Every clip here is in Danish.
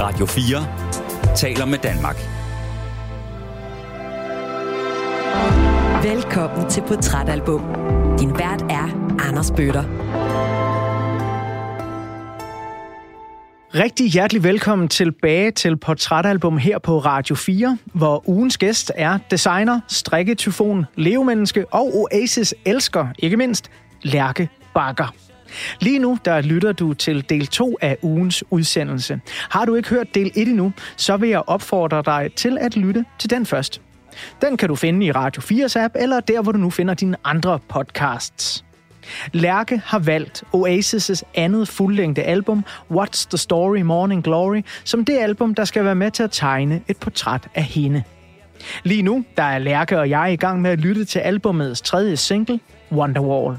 Radio 4 taler med Danmark. Velkommen til Portrætalbum. Din vært er Anders Bøtter. Rigtig hjertelig velkommen tilbage til Portrætalbum her på Radio 4, hvor ugens gæst er designer, strikketyfon, levemenneske og Oasis elsker, ikke mindst, Lærke Bakker. Lige nu, der lytter du til del 2 af ugens udsendelse. Har du ikke hørt del 1 endnu, så vil jeg opfordre dig til at lytte til den først. Den kan du finde i Radio 4's app, eller der, hvor du nu finder dine andre podcasts. Lærke har valgt Oasis' andet fuldlængde album, What's the Story Morning Glory, som det album, der skal være med til at tegne et portræt af hende. Lige nu, der er Lærke og jeg i gang med at lytte til albumets tredje single, Wonderwall.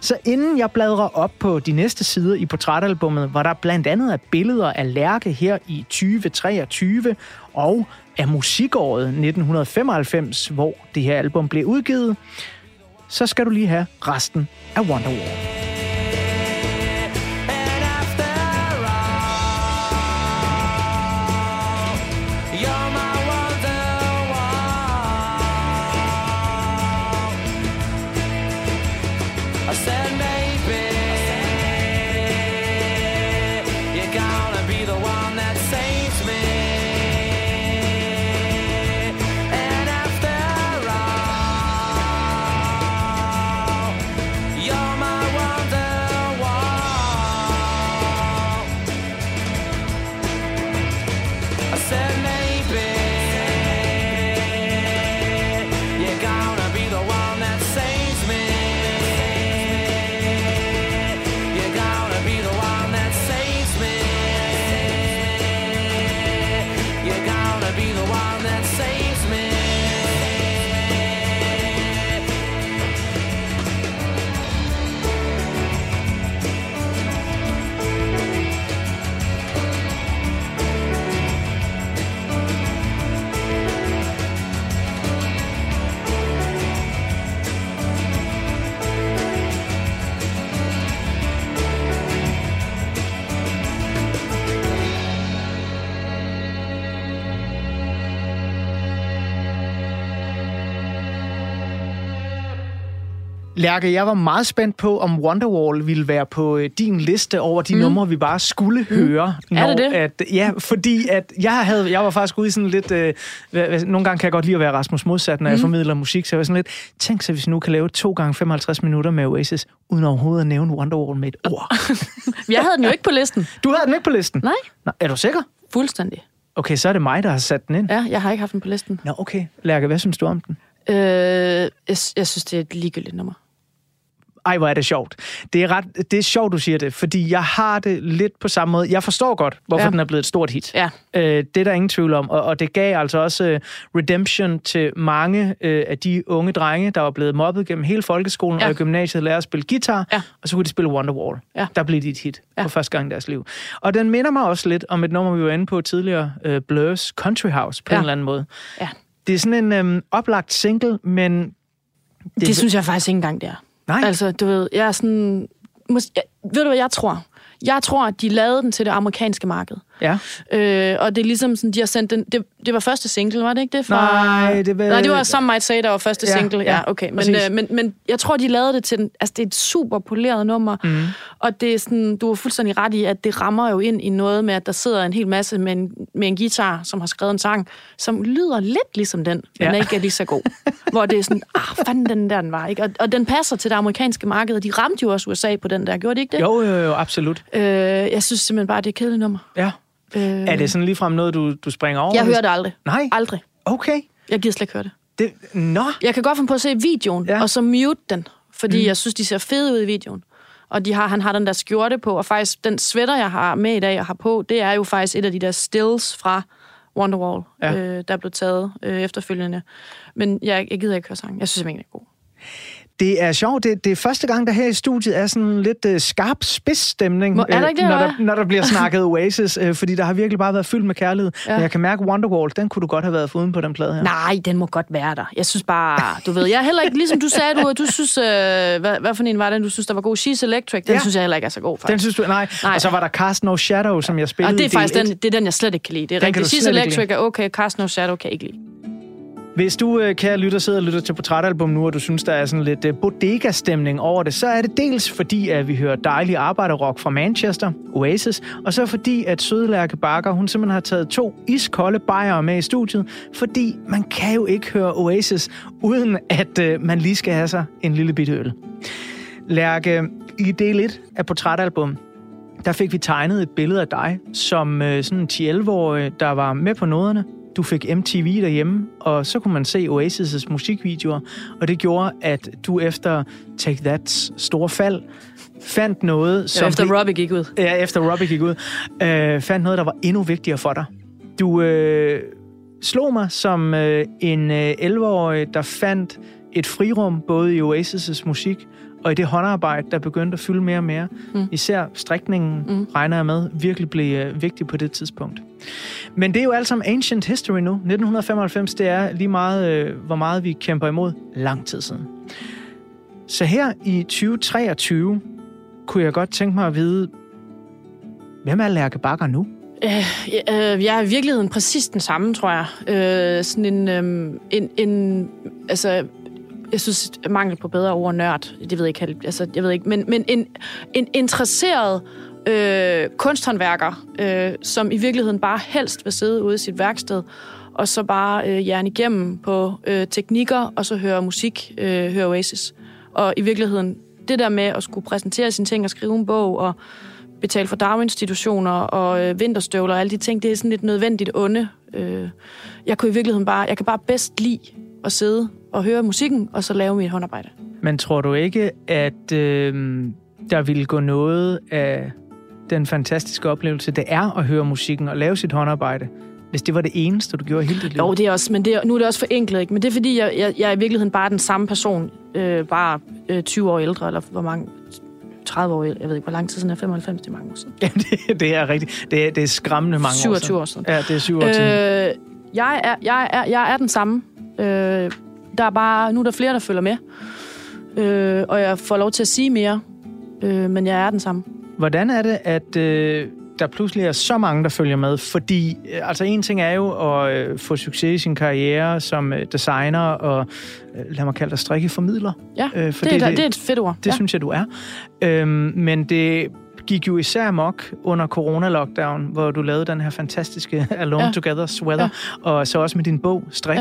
Så inden jeg bladrer op på de næste sider i portrætalbummet, hvor der blandt andet er billeder af Lærke her i 2023 og af musikåret 1995, hvor det her album blev udgivet, så skal du lige have resten af Wonderwall. Lærke, jeg var meget spændt på, om Wonderwall ville være på øh, din liste over de mm. numre, vi bare skulle mm. høre. Når, er det det? At, ja, fordi at jeg, havde, jeg var faktisk ude i sådan lidt... Øh, nogle gange kan jeg godt lide at være Rasmus modsat, når mm. jeg formidler musik, så jeg var sådan lidt... Tænk så, hvis vi nu kan lave to gange 55 minutter med Oasis, uden overhovedet at nævne Wonderwall med et ord. jeg havde den jo ikke på listen. Du havde den ikke på listen? Nej. Nå, er du sikker? Fuldstændig. Okay, så er det mig, der har sat den ind. Ja, jeg har ikke haft den på listen. Nå, okay. Lærke, hvad synes du om den? Øh, jeg, jeg synes, det er et ligegyldigt nummer. Ej, hvor er det sjovt. Det er, ret, det er sjovt, du siger det, fordi jeg har det lidt på samme måde. Jeg forstår godt, hvorfor ja. den er blevet et stort hit. Ja. Øh, det er der ingen tvivl om. Og, og det gav altså også uh, redemption til mange uh, af de unge drenge, der var blevet mobbet gennem hele folkeskolen ja. og i gymnasiet lærer at spille guitar, ja. og så kunne de spille Wonderwall. Ja. Der blev de et hit ja. for første gang i deres liv. Og den minder mig også lidt om et nummer, vi var inde på tidligere, uh, Blurs Country House, på ja. en eller anden måde. Ja. Det er sådan en um, oplagt single, men... Det, det synes jeg faktisk ikke engang, det er. Nej. Altså, du ved, jeg er sådan... Mås- jeg, ved du, hvad jeg tror? Jeg tror, at de lavede den til det amerikanske marked. Ja. Øh, og det er ligesom sådan, de har sendt den... Det, det var første single, var det ikke det? Fra, Nej, det var... Nej, det var Some Might Say, der var første ja, single. Ja, okay. Men, øh, men, men jeg tror, de lavede det til den... Altså, det er et super poleret nummer. Mm. Og det er sådan, du er fuldstændig ret i, at det rammer jo ind i noget med, at der sidder en hel masse med en, med en guitar, som har skrevet en sang, som lyder lidt ligesom den, men Ja. ikke er lige så god. Hvor det er sådan, ah, fanden den der, den var, ikke? Og, og den passer til det amerikanske marked, og de ramte jo også USA på den der, gjorde de ikke det? Jo, jo, jo, absolut. Øh, jeg synes simpelthen bare, det er et kedeligt nummer. Ja. Øh, Er det sådan ligefrem noget, du, du springer over? Jeg hører det aldrig. Nej? Aldrig. Okay. Jeg gider slet ikke høre det. Det, nå. Jeg kan godt finde på at se videoen, Ja. og så mute den, fordi mm. jeg synes, de ser fede ud i videoen. Og de har, han har den der skjorte på, og faktisk den sweater, jeg har med i dag og har på, det er jo faktisk et af de der stills fra Wonderwall, ja. øh, der blev taget øh, efterfølgende. Men jeg, jeg gider ikke høre sangen. Jeg synes simpelthen ikke, den er god. Det er sjovt. Det, det er første gang, der her i studiet er sådan lidt uh, skarp spidsstemning, Må, er der ikke det, når, der, når der bliver snakket Oasis, uh, fordi der har virkelig bare været fyldt med kærlighed. Ja. Men jeg kan mærke Wonderwall, den kunne du godt have været foruden på den plade her. Nej, den må godt være der. Jeg synes bare, du ved, jeg er heller ikke, ligesom du sagde, du, du synes, øh, hvad, hvad for en var den, du synes, der var god? She's Electric, den Ja. synes jeg heller ikke er så god, faktisk. Den synes du, nej. nej. Og så var der Cast No Shadow, som jeg spillede og det er faktisk den, det er den, jeg slet ikke kan lide. Det er Den rigtigt. She's Electric er okay, Cast No Shadow kan jeg ikke lide. Hvis du, øh, kære lytter, sidder og lytter til Portrætalbum nu, og du synes, der er sådan lidt øh, bodega-stemning over det, så er det dels fordi, at vi hører dejlig arbejderrock fra Manchester, Oasis, og så fordi, at Sødlærke Bakker, hun simpelthen har taget to iskolde bajere med i studiet, fordi man kan jo ikke høre Oasis, uden at øh, man lige skal have sig en lille bitte øl. Lærke, i del 1 af Portrætalbum, der fik vi tegnet et billede af dig, som øh, sådan en 10-11-årig, der var med på noderne. Du fik MTV derhjemme, og så kunne man se Oasis' musikvideoer, og det gjorde, at du efter Take That's store fald, fandt noget, som... efter blev- Robbie gik ud. Ja, efter Robbie gik ud, øh, fandt noget, der var endnu vigtigere for dig. Du øh, slog mig som øh, en øh, 11-årig, der fandt et frirum både i Oasis' musik og i det håndarbejde, der begyndte at fylde mere og mere. Mm. Især strikningen, mm. regner jeg med, virkelig blev øh, vigtig på det tidspunkt. Men det er jo alt sammen ancient history nu. 1995, det er lige meget, øh, hvor meget vi kæmper imod lang tid siden. Så her i 2023 kunne jeg godt tænke mig at vide, hvem er Lærke Bakker nu? Øh, øh, jeg er i virkeligheden præcis den samme, tror jeg. Øh, sådan en, øh, en, en... Altså, jeg synes, mangel på bedre ord, nørd, det ved jeg ikke, altså, jeg ved ikke, men, men en, en interesseret øh, kunsthåndværker, øh, som i virkeligheden bare helst vil sidde ude i sit værksted, og så bare øh, jern igennem på øh, teknikker, og så høre musik, øh, høre Oasis. Og i virkeligheden, det der med at skulle præsentere sine ting og skrive en bog, og betale for daginstitutioner og øh, vinterstøvler og alle de ting, det er sådan lidt nødvendigt onde. Øh, jeg kunne i virkeligheden bare, jeg kan bare bedst lide at sidde og høre musikken, og så lave mit håndarbejde. Men tror du ikke, at øh, der ville gå noget af den fantastiske oplevelse, det er at høre musikken og lave sit håndarbejde, hvis det var det eneste, du gjorde hele dit liv? Jo, det er også, men det er, nu er det også forenklet, ikke? Men det er fordi, jeg, jeg, jeg er i virkeligheden bare den samme person, øh, bare øh, 20 år ældre, eller hvor mange, 30 år jeg ved ikke, hvor lang tid siden er 95, det er mange år siden. Ja, det, det er rigtigt. Det er, det er skræmmende mange 27 år år siden. Ja, det er 27 år siden. Øh, jeg, er, jeg, er, jeg er den samme. Øh, der er bare, nu er der flere, der følger med. Øh, og jeg får lov til at sige mere, øh, men jeg er den samme. Hvordan er det, at øh, der pludselig er så mange, der følger med? Fordi, øh, altså en ting er jo at øh, få succes i sin karriere som øh, designer og, øh, lad mig kalde dig strikkeformidler. Ja, Øh, for det, er, det- det, det er et fedt ord. Det ja. synes jeg, du er. Øhm, men det gik jo især mok under corona-lockdown, hvor du lavede den her fantastiske Alone ja. Ja. Together sweater, ja. og så også med din bog, Strik.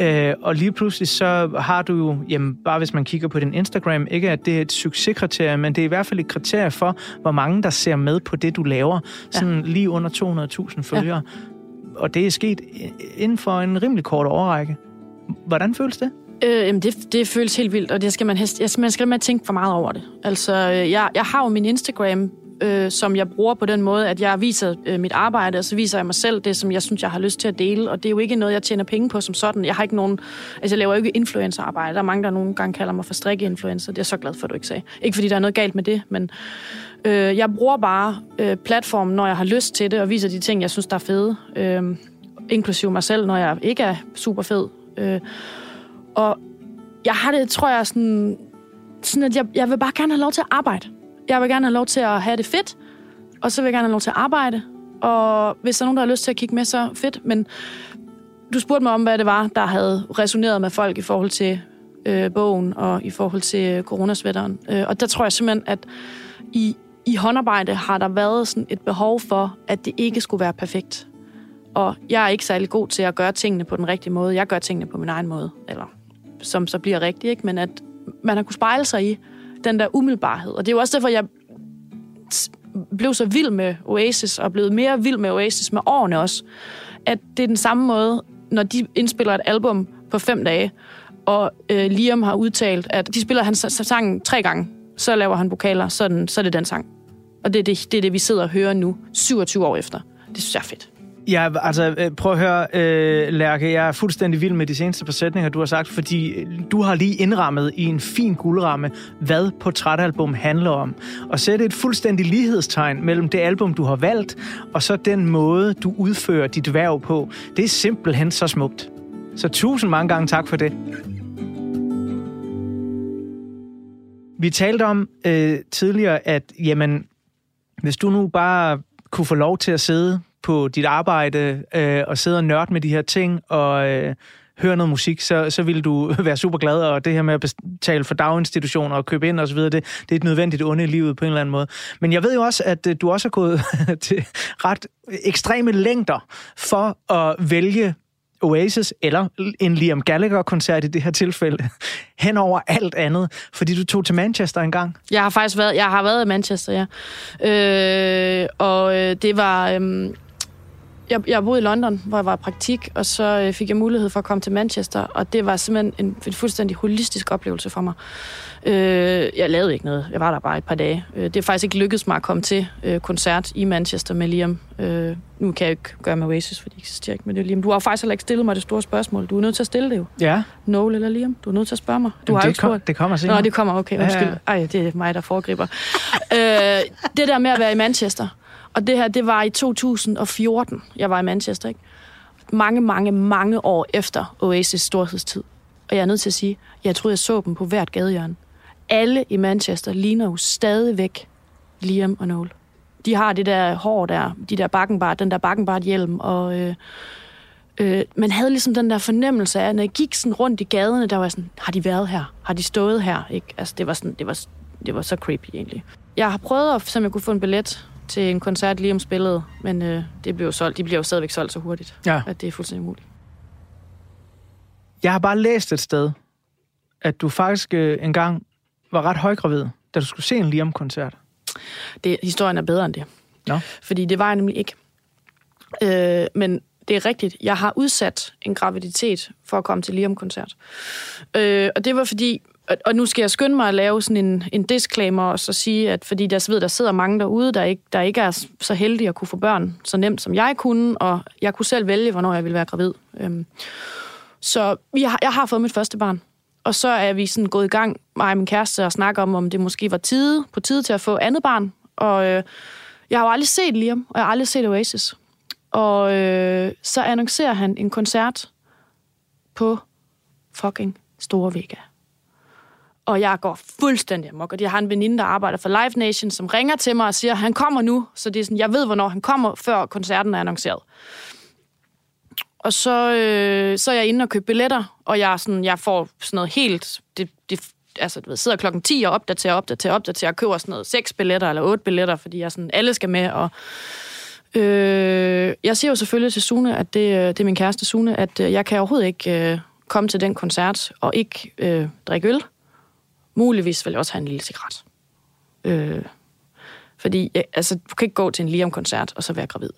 Ja. Øh, og lige pludselig så har du jo, jamen bare hvis man kigger på din Instagram, ikke at det er et succeskriterie, men det er i hvert fald et kriterie for, hvor mange der ser med på det, du laver. Sådan lige under 200.000 følgere. Ja. Og det er sket inden for en rimelig kort overrække. Hvordan føles det? Øh, jamen det, det føles helt vildt, og det skal man, helst, jeg, man skal med tænke for meget over det. Altså, øh, jeg, jeg har jo min Instagram, øh, som jeg bruger på den måde, at jeg viser øh, mit arbejde, og så viser jeg mig selv det, som jeg synes, jeg har lyst til at dele. Og det er jo ikke noget, jeg tjener penge på som sådan. Jeg har ikke nogen... Altså, jeg laver jo ikke influencerarbejde. Der er mange, der nogle gange kalder mig for strikke-influencer. Det er jeg så glad for, at du ikke sagde. Ikke fordi der er noget galt med det, men øh, jeg bruger bare øh, platformen, når jeg har lyst til det, og viser de ting, jeg synes, der er fede. Øh, inklusive mig selv, når jeg ikke er super fed. Øh, og jeg har det, tror jeg, sådan, sådan at jeg, jeg vil bare gerne have lov til at arbejde. Jeg vil gerne have lov til at have det fedt, og så vil jeg gerne have lov til at arbejde. Og hvis der er nogen, der har lyst til at kigge med, så fedt. Men du spurgte mig om, hvad det var, der havde resoneret med folk i forhold til øh, bogen og i forhold til coronasvætteren. Øh, og der tror jeg simpelthen, at i, i håndarbejde har der været sådan et behov for, at det ikke skulle være perfekt. Og jeg er ikke særlig god til at gøre tingene på den rigtige måde. Jeg gør tingene på min egen måde, eller som så bliver rigtig, ikke? men at man har kunne spejle sig i den der umiddelbarhed. Og det er jo også derfor, jeg blev så vild med Oasis, og blevet mere vild med Oasis med årene også. At det er den samme måde, når de indspiller et album på fem dage, og øh, Liam har udtalt, at de spiller hans sang tre gange, så laver han vokaler, så så er det den sang. Og det er det, det er det, vi sidder og hører nu, 27 år efter. Det synes jeg er fedt. Ja, altså øh, prøv at høre, øh, Lærke, jeg er fuldstændig vild med de seneste par sætninger, du har sagt, fordi øh, du har lige indrammet i en fin guldramme, hvad portrætalbum handler om. Og sætte et fuldstændig lighedstegn mellem det album, du har valgt, og så den måde, du udfører dit værv på. Det er simpelthen så smukt. Så tusind mange gange tak for det. Vi talte om øh, tidligere, at jamen, hvis du nu bare kunne få lov til at sidde på dit arbejde øh, og sidde og nørde med de her ting og øh, høre noget musik, så, så ville du være super glad, og det her med at betale for daginstitutioner og købe ind osv., det, det er et nødvendigt onde i livet på en eller anden måde. Men jeg ved jo også, at øh, du også har gået til ret ekstreme længder for at vælge Oasis, eller en Liam Gallagher-koncert i det her tilfælde, hen over alt andet, fordi du tog til Manchester engang. Jeg har faktisk været, jeg har været i Manchester, ja. Øh, og øh, det var... Øh, jeg, jeg boede i London, hvor jeg var i praktik, og så øh, fik jeg mulighed for at komme til Manchester, og det var simpelthen en, en fuldstændig holistisk oplevelse for mig. Øh, jeg lavede ikke noget. Jeg var der bare et par dage. Øh, det er faktisk ikke lykkedes mig at komme til øh, koncert i Manchester med Liam. Øh, nu kan jeg ikke gøre med Oasis, for det eksisterer ikke med det Liam. Du har faktisk heller ikke stillet mig det store spørgsmål. Du er nødt til at stille det jo. Ja. Noel eller Liam. Du er nødt til at spørge mig. Du Jamen, har det, ikke kom, det kommer senere. Nå, det kommer. Okay, undskyld. Ja, ja. Ej, det er mig, der foregriber. øh, det der med at være i Manchester. Og det her, det var i 2014, jeg var i Manchester, ikke? Mange, mange, mange år efter Oasis storhedstid. Og jeg er nødt til at sige, jeg troede, jeg så dem på hvert gadehjørne. Alle i Manchester ligner jo stadigvæk Liam og Noel. De har det der hår der, de der bakkenbart, den der bakkenbart hjelm, og øh, øh, man havde ligesom den der fornemmelse af, når jeg gik sådan rundt i gaderne, der var sådan, har de været her? Har de stået her? Ikke? Altså, det var, sådan, det, var, det var så creepy egentlig. Jeg har prøvet, at, som jeg kunne få en billet til en koncert lige om spillet, men øh, det blev solgt. De bliver jo stadigvæk solgt så hurtigt, Ja. at det er fuldstændig umuligt. Jeg har bare læst et sted, at du faktisk øh, engang var ret højgravid, da du skulle se en Liam-koncert. Det, historien er bedre end det. Nå. Fordi det var jeg nemlig ikke. Øh, men det er rigtigt. Jeg har udsat en graviditet for at komme til Liam-koncert. Øh, og det var fordi... Og, og nu skal jeg skynde mig at lave sådan en, en disclaimer og så sige, at fordi jeg ved, der sidder mange derude, der ikke, der ikke er så heldige at kunne få børn så nemt, som jeg kunne, og jeg kunne selv vælge, hvornår jeg ville være gravid. Øhm, så vi har, jeg har fået mit første barn. Og så er vi sådan gået i gang, mig og min kæreste, og snakke om, om det måske var tide, på tide til at få andet barn. Og øh, jeg har jo aldrig set Liam, og jeg har aldrig set Oasis. Og øh, så annoncerer han en koncert på fucking Store Vega. Og jeg går fuldstændig amok. Og jeg har en veninde, der arbejder for Live Nation, som ringer til mig og siger, han kommer nu. Så det er sådan, jeg ved, hvornår han kommer, før koncerten er annonceret. Og så, øh, så er jeg inde og købe billetter, og jeg, sådan, jeg får sådan noget helt... Det, det, altså, du ved, sidder klokken 10 og opdaterer, opdaterer, opdaterer, og køber sådan noget seks billetter eller otte billetter, fordi jeg sådan, alle skal med, og Øh, jeg siger jo selvfølgelig til Sune, at det, øh, det er min kæreste Sune, at øh, jeg kan overhovedet ikke øh, komme til den koncert og ikke øh, drikke øl. Muligvis vil jeg også have en lille cigaret. Øh, fordi jeg, altså, du kan ikke gå til en Liam-koncert og så være gravid.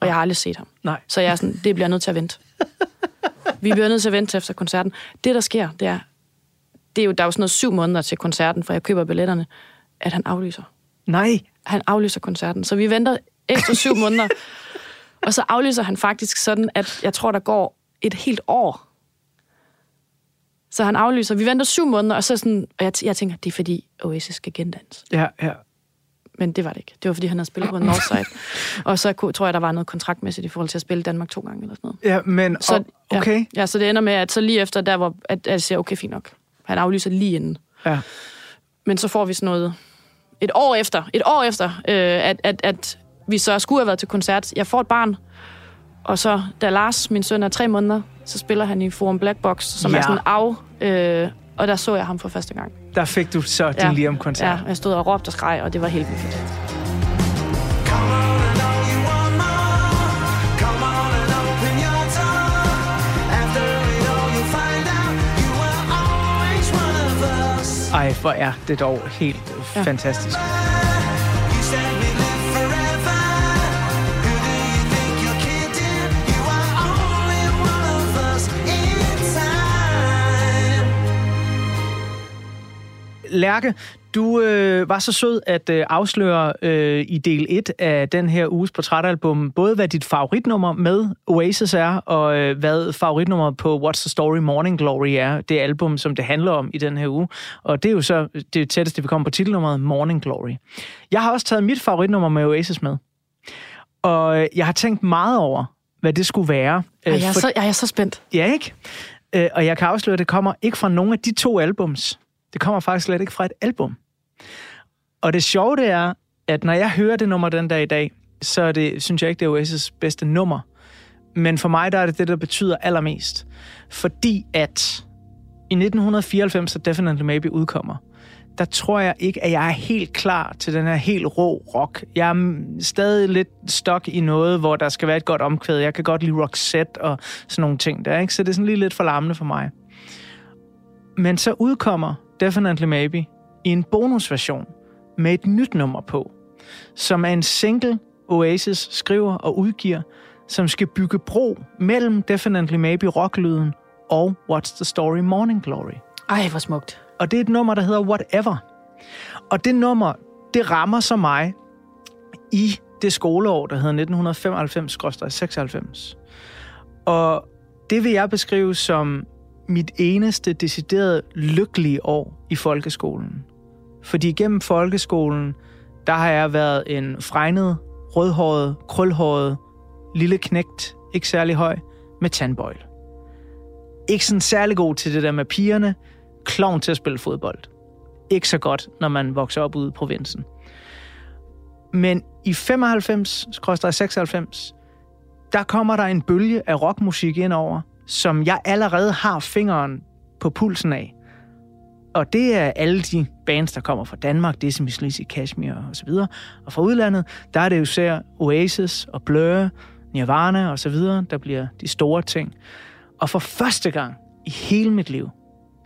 Og jeg har aldrig set ham. Nej. Så jeg er sådan, det bliver nødt til at vente. Vi bliver nødt til at vente efter koncerten. Det, der sker, det er, det er jo, der er jo sådan noget syv måneder til koncerten, for jeg køber billetterne, at han aflyser Nej. han aflyser koncerten. Så vi venter ekstra syv måneder. Og så aflyser han faktisk sådan, at jeg tror, der går et helt år. Så han aflyser. Vi venter syv måneder, og så sådan, og jeg, jeg tænker, det er fordi Oasis skal gendannes. Ja, ja. Men det var det ikke. Det var fordi, han havde spillet på Northside. og så kunne- tror jeg, der var noget kontraktmæssigt i forhold til at spille Danmark to gange eller sådan noget. Ja, men Så, o- okay. Ja, ja, så det ender med, at så lige efter der, hvor at, at jeg siger, okay, fint nok. Han aflyser lige inden. Ja. Men så får vi sådan noget et år efter, et år efter, øh, at, at, at vi så skulle have været til koncert. Jeg får et barn, og så da Lars, min søn, er tre måneder, så spiller han i Forum Black Box, som Ja. er sådan af, øh, og der så jeg ham for første gang. Der fik du så din Liam-koncert. Ja, jeg stod og råbte og skreg, og det var helt vildt. Ej, hvor er det dog helt ja. fantastisk. Lærke, du øh, var så sød at øh, afsløre øh, i del 1 af den her uges portrætalbum, både hvad dit favoritnummer med Oasis er, og øh, hvad favoritnummeret på What's the Story Morning Glory er, det album, som det handler om i den her uge. Og det er jo så det tætteste, vi kommer på titelnummeret Morning Glory. Jeg har også taget mit favoritnummer med Oasis med. Og øh, jeg har tænkt meget over, hvad det skulle være. Øh, jeg, er for- så, jeg er så spændt. Ja, ikke? Øh, og jeg kan afsløre, at det kommer ikke fra nogen af de to albums. Det kommer faktisk slet ikke fra et album. Og det sjove det er, at når jeg hører det nummer den dag i dag, så er det, synes jeg ikke, det er Oasis bedste nummer. Men for mig der er det det, der betyder allermest. Fordi at i 1994, så Definitely Maybe udkommer, der tror jeg ikke, at jeg er helt klar til den her helt rå rock. Jeg er stadig lidt stok i noget, hvor der skal være et godt omkvæd. Jeg kan godt lide Roxette og sådan nogle ting der, ikke? Så det er sådan lige lidt for larmende for mig. Men så udkommer Definitely Maybe i en bonusversion med et nyt nummer på, som er en single, Oasis skriver og udgiver, som skal bygge bro mellem Definitely Maybe rocklyden og What's the Story Morning Glory. Ej, hvor smukt. Og det er et nummer, der hedder Whatever. Og det nummer, det rammer så mig i det skoleår, der hedder 1995-96. Og det vil jeg beskrive som mit eneste decideret lykkelige år i folkeskolen. Fordi gennem folkeskolen, der har jeg været en fregnet, rødhåret, krølhåret, lille knægt, ikke særlig høj, med tandbøjl. Ikke sådan særlig god til det der med pigerne, klovn til at spille fodbold. Ikke så godt, når man vokser op ude i provinsen. Men i 95-96, der kommer der en bølge af rockmusik ind over, som jeg allerede har fingeren på pulsen af. Og det er alle de bands, der kommer fra Danmark, det er som Lizzy Kashmir og så videre. Og fra udlandet, der er det jo især Oasis og Blur, Nirvana og så videre, der bliver de store ting. Og for første gang i hele mit liv,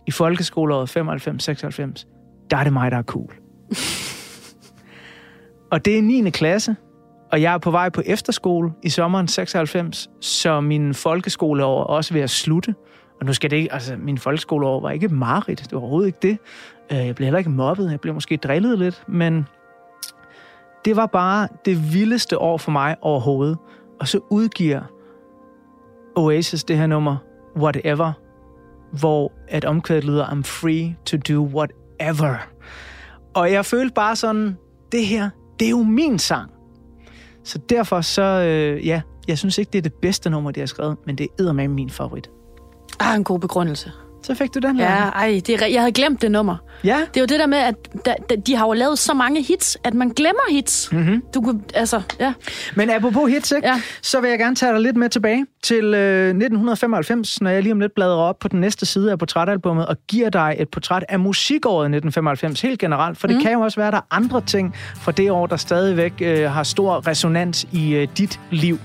i folkeskoleåret 95-96, der er det mig, der er cool. og det er 9. klasse, og jeg er på vej på efterskole i sommeren 96, så min folkeskoleår er også ved at slutte. Og nu skal det ikke, altså min folkeskoleår var ikke mareridt, det var overhovedet ikke det. Øh, jeg blev heller ikke mobbet, jeg blev måske drillet lidt, men det var bare det vildeste år for mig overhovedet. Og så udgiver Oasis det her nummer, Whatever, hvor at omkvædet lyder, I'm free to do whatever. Og jeg følte bare sådan, det her, det er jo min sang. Så derfor så, øh, ja, jeg synes ikke, det er det bedste nummer, de har skrevet, men det er med min favorit. Ah, en god begrundelse. Så fik du den Ja, her. ej, det er, jeg havde glemt det nummer. Ja. Det er jo det der med, at da, da, de har jo lavet så mange hits, at man glemmer hits. Mm-hmm. Du kunne, altså, ja. Men apropos hits, ikke? Ja. så vil jeg gerne tage dig lidt med tilbage til øh, 1995, når jeg lige om lidt bladrer op på den næste side af portrætalbummet og giver dig et portræt af musikåret 1995 helt generelt. For det Mm. kan jo også være, at der er andre ting fra det år, der stadigvæk øh, har stor resonans i øh, dit liv.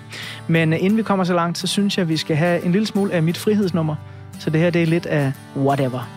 Men øh, inden vi kommer så langt, så synes jeg, at vi skal have en lille smule af mit frihedsnummer. Så det her, det er lidt af whatever.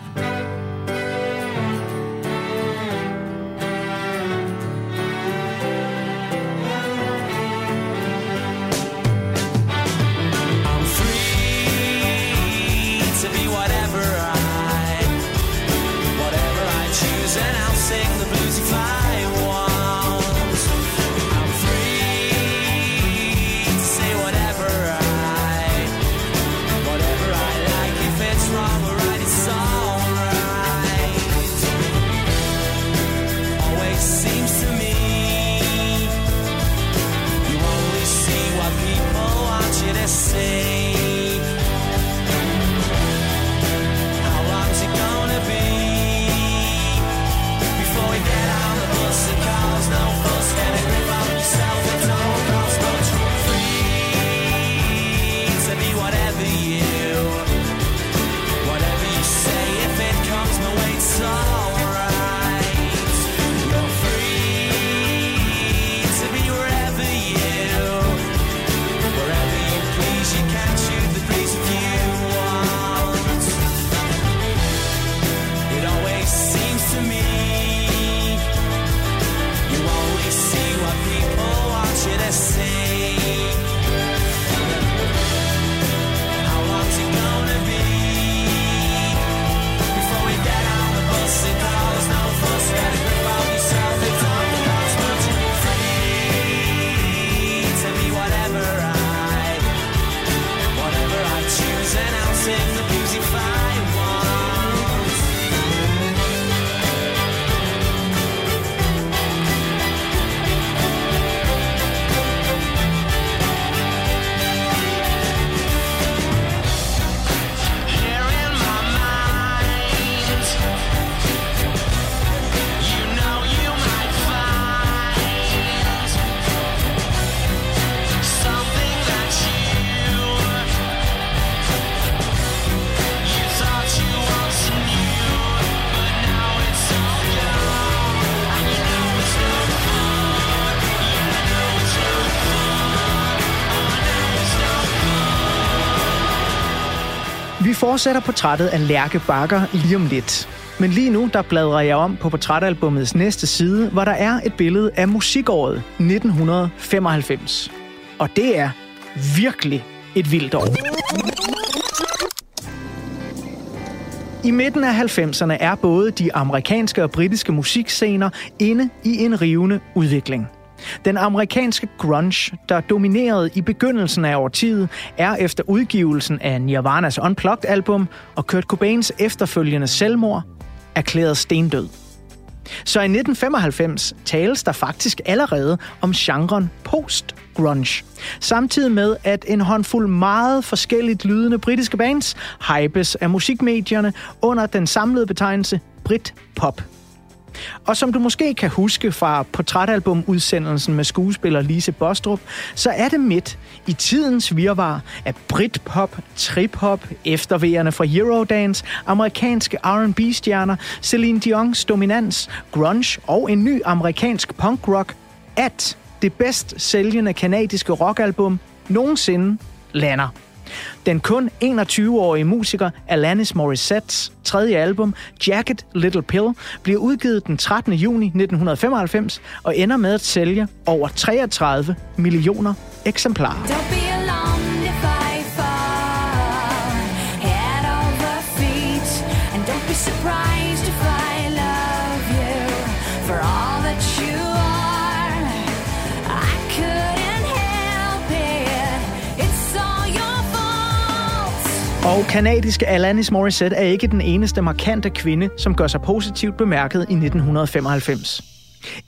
Fortsætter portrættet af Lærke Bakker lige om lidt. Men lige nu, der bladrer jeg om på portrætalbumets næste side, hvor der er et billede af musikåret 1995. Og det er virkelig et vildt år. I midten af 90'erne er både de amerikanske og britiske musikscener inde i en rivende udvikling. Den amerikanske grunge, der dominerede i begyndelsen af årtiet, er efter udgivelsen af Nirvanas Unplugged-album og Kurt Cobains efterfølgende selvmord erklæret stendød. Så i 1995 tales der faktisk allerede om genren post-grunge. Samtidig med, at en håndfuld meget forskelligt lydende britiske bands hypes af musikmedierne under den samlede betegnelse Brit-pop. Og som du måske kan huske fra portrætalbumudsendelsen med skuespiller Lise Bostrup, så er det midt i tidens virvar af britpop, trip-hop, efterværende fra Eurodance, amerikanske R&B-stjerner, Celine Dion's dominans, grunge og en ny amerikansk punk-rock, at det bedst sælgende kanadiske rockalbum nogensinde lander. Den kun 21-årige musiker Alanis Morissettes tredje album, Jacket Little Pill, bliver udgivet den 13. juni 1995 og ender med at sælge over 33 millioner eksemplarer. Og kanadiske Alanis Morissette er ikke den eneste markante kvinde, som gør sig positivt bemærket i 1995.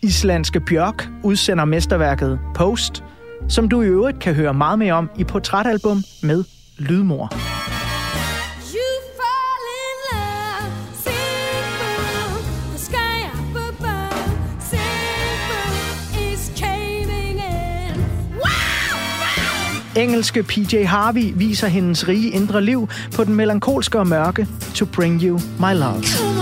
Islandske Bjørk udsender mesterværket Post, som du i øvrigt kan høre meget mere om i portrætalbum med Lydmor. Engelske PJ Harvey viser hendes rige indre liv på den melankolske og mørke To Bring You My Love.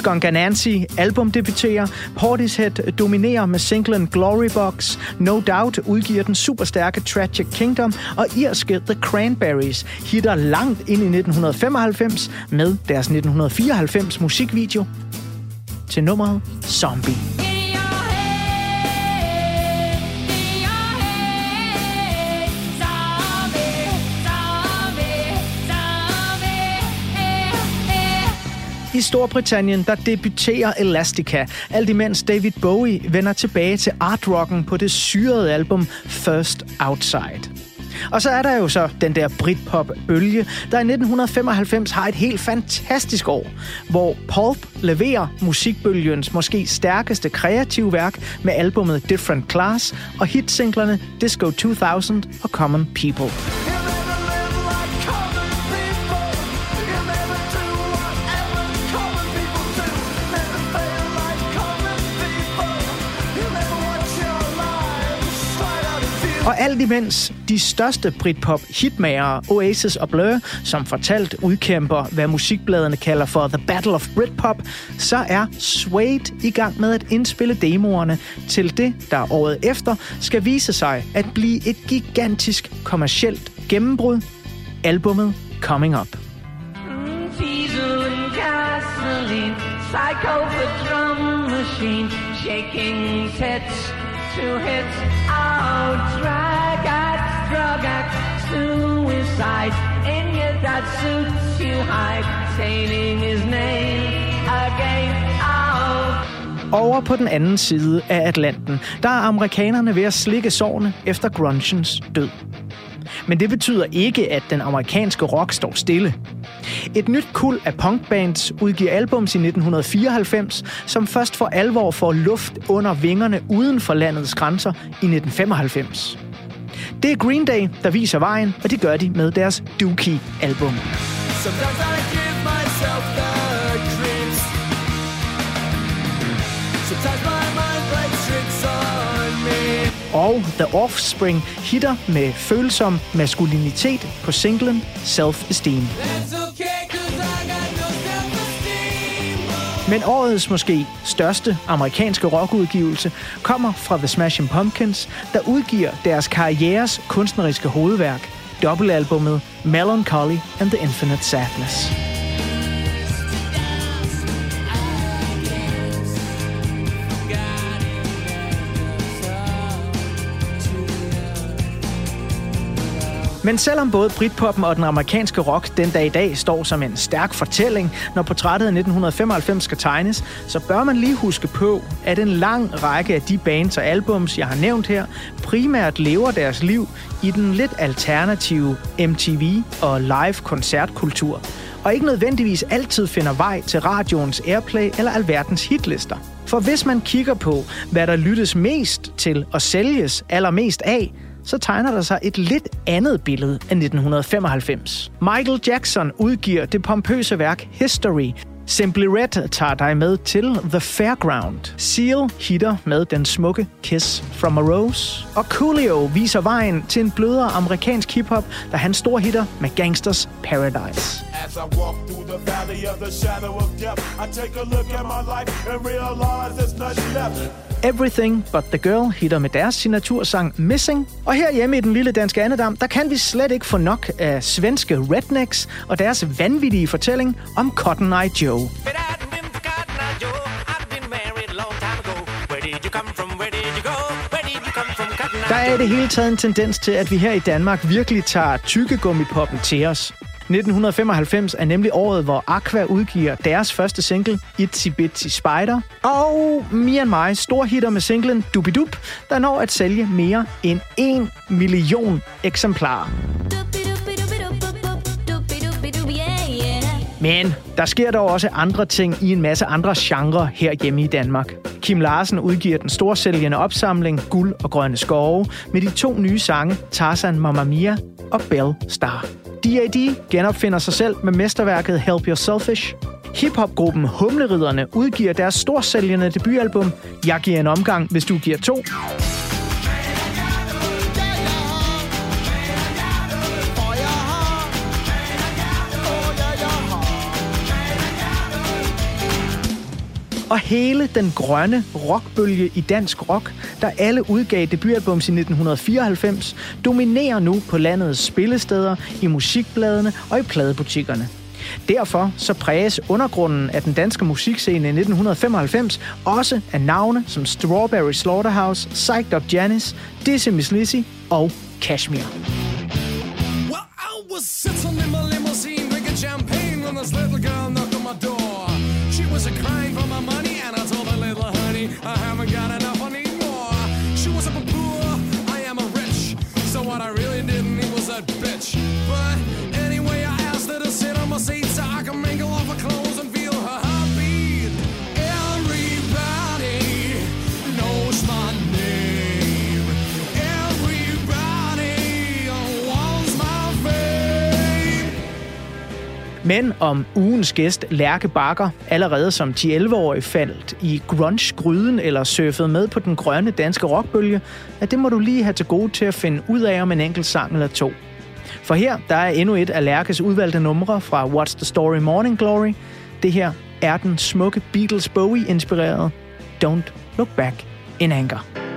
Skunk Nancy albumdebuterer, Portishead dominerer med singlen Glory Box, No Doubt udgiver den superstærke Tragic Kingdom, og irske The Cranberries hitter langt ind i 1995 med deres 1994 musikvideo til nummeret Zombie. I Storbritannien, der debuterer Elastica, alt imens David Bowie vender tilbage til artrocken på det syrede album First Outside. Og så er der jo så den der Britpop-bølge, der i 1995 har et helt fantastisk år, hvor Pulp leverer musikbølgens måske stærkeste kreative værk med albummet Different Class og hitsinglerne Disco 2000 og Common People. Og alt imens de største Britpop hitmagere, Oasis og Blur, som fortalt udkæmper, hvad musikbladene kalder for The Battle of Britpop, så er Suede i gang med at indspille demoerne til det, der året efter skal vise sig at blive et gigantisk kommercielt gennembrud, albummet Coming Up. Mm, psycho the drum machine, shaking hits to hits, out drag act, drug act, suicide, in your dad suits you hide, saying his name again, out. Over på den anden side af Atlanten, der er amerikanerne ved at slikke sårene efter grunchens død. Men det betyder ikke, at den amerikanske rock står stille. Et nyt kul af punkbands udgiver albums i 1994, som først for alvor får luft under vingerne uden for landets grænser i 1995. Det er Green Day, der viser vejen, og det gør de med deres Dookie-album. Sometimes I Og The Offspring hitter med følsom maskulinitet på singlen Self Esteem. Men årets måske største amerikanske rockudgivelse kommer fra The Smashing Pumpkins, der udgiver deres karrieres kunstneriske hovedværk, dobbeltalbummet Melancholy and the Infinite Sadness. Men selvom både Britpoppen og den amerikanske rock den dag i dag står som en stærk fortælling, når portrættet af 1995 skal tegnes, så bør man lige huske på, at en lang række af de bands og albums, jeg har nævnt her, primært lever deres liv i den lidt alternative MTV og live koncertkultur, og ikke nødvendigvis altid finder vej til radioens airplay eller alverdens hitlister. For hvis man kigger på, hvad der lyttes mest til og sælges allermest af, så tegner der sig et lidt andet billede af 1995. Michael Jackson udgiver det pompøse værk History. Simply Red tager dig med til The Fairground. Seal hitter med den smukke Kiss from a Rose. Og Coolio viser vejen til en blødere amerikansk hiphop, da han stor hitter med Gangsters Paradise. As I walk through the valley of the shadow of death, I take a look at my life and realize there's nothing left. Everything But The Girl hitter med deres signatursang Missing. Og herhjemme i den lille danske andedam, der kan vi slet ikke få nok af svenske rednecks og deres vanvittige fortælling om Cotton Eye Joe. Der er i det hele taget en tendens til, at vi her i Danmark virkelig tager tykkegummipoppen til os. 1995 er nemlig året, hvor Aqua udgiver deres første single, Itsy Bitsy Spider. Og Me and My storhitter med singlen Dubidup, der når at sælge mere end 1 million eksemplarer. Men der sker dog også andre ting i en masse andre genrer herhjemme i Danmark. Kim Larsen udgiver den storsælgende opsamling Guld og Grønne Skove med de to nye sange Tarzan Mamma Mia og Bell Star. D.A.D. genopfinder sig selv med mesterværket Help Your Selfish. Hip-hop-gruppen Humleriderne udgiver deres storsælgende debutalbum Jeg giver en omgang, hvis du giver to. Og hele den grønne rockbølge i dansk rock, der alle udgav debutalbums i 1994, dominerer nu på landets spillesteder, i musikbladene og i pladebutikkerne. Derfor så præges undergrunden af den danske musikscene i 1995 også af navne som Strawberry Slaughterhouse, Psyched Up Janis, Dizzy Miss Lizzy og Kashmir. Well, I was sitting in my limousine drinking champagne when this little girl knocked on my door. She was a crying I haven't got enough Men om ugens gæst Lærke Bakker allerede som 10-11-årig faldt i grunge-gryden eller surfede med på den grønne danske rockbølge, at det må du lige have til gode til at finde ud af om en enkelt sang eller to. For her der er endnu et af Lærkes udvalgte numre fra What's the Story Morning Glory. Det her er den smukke Beatles Bowie-inspirerede Don't Look Back in Anger.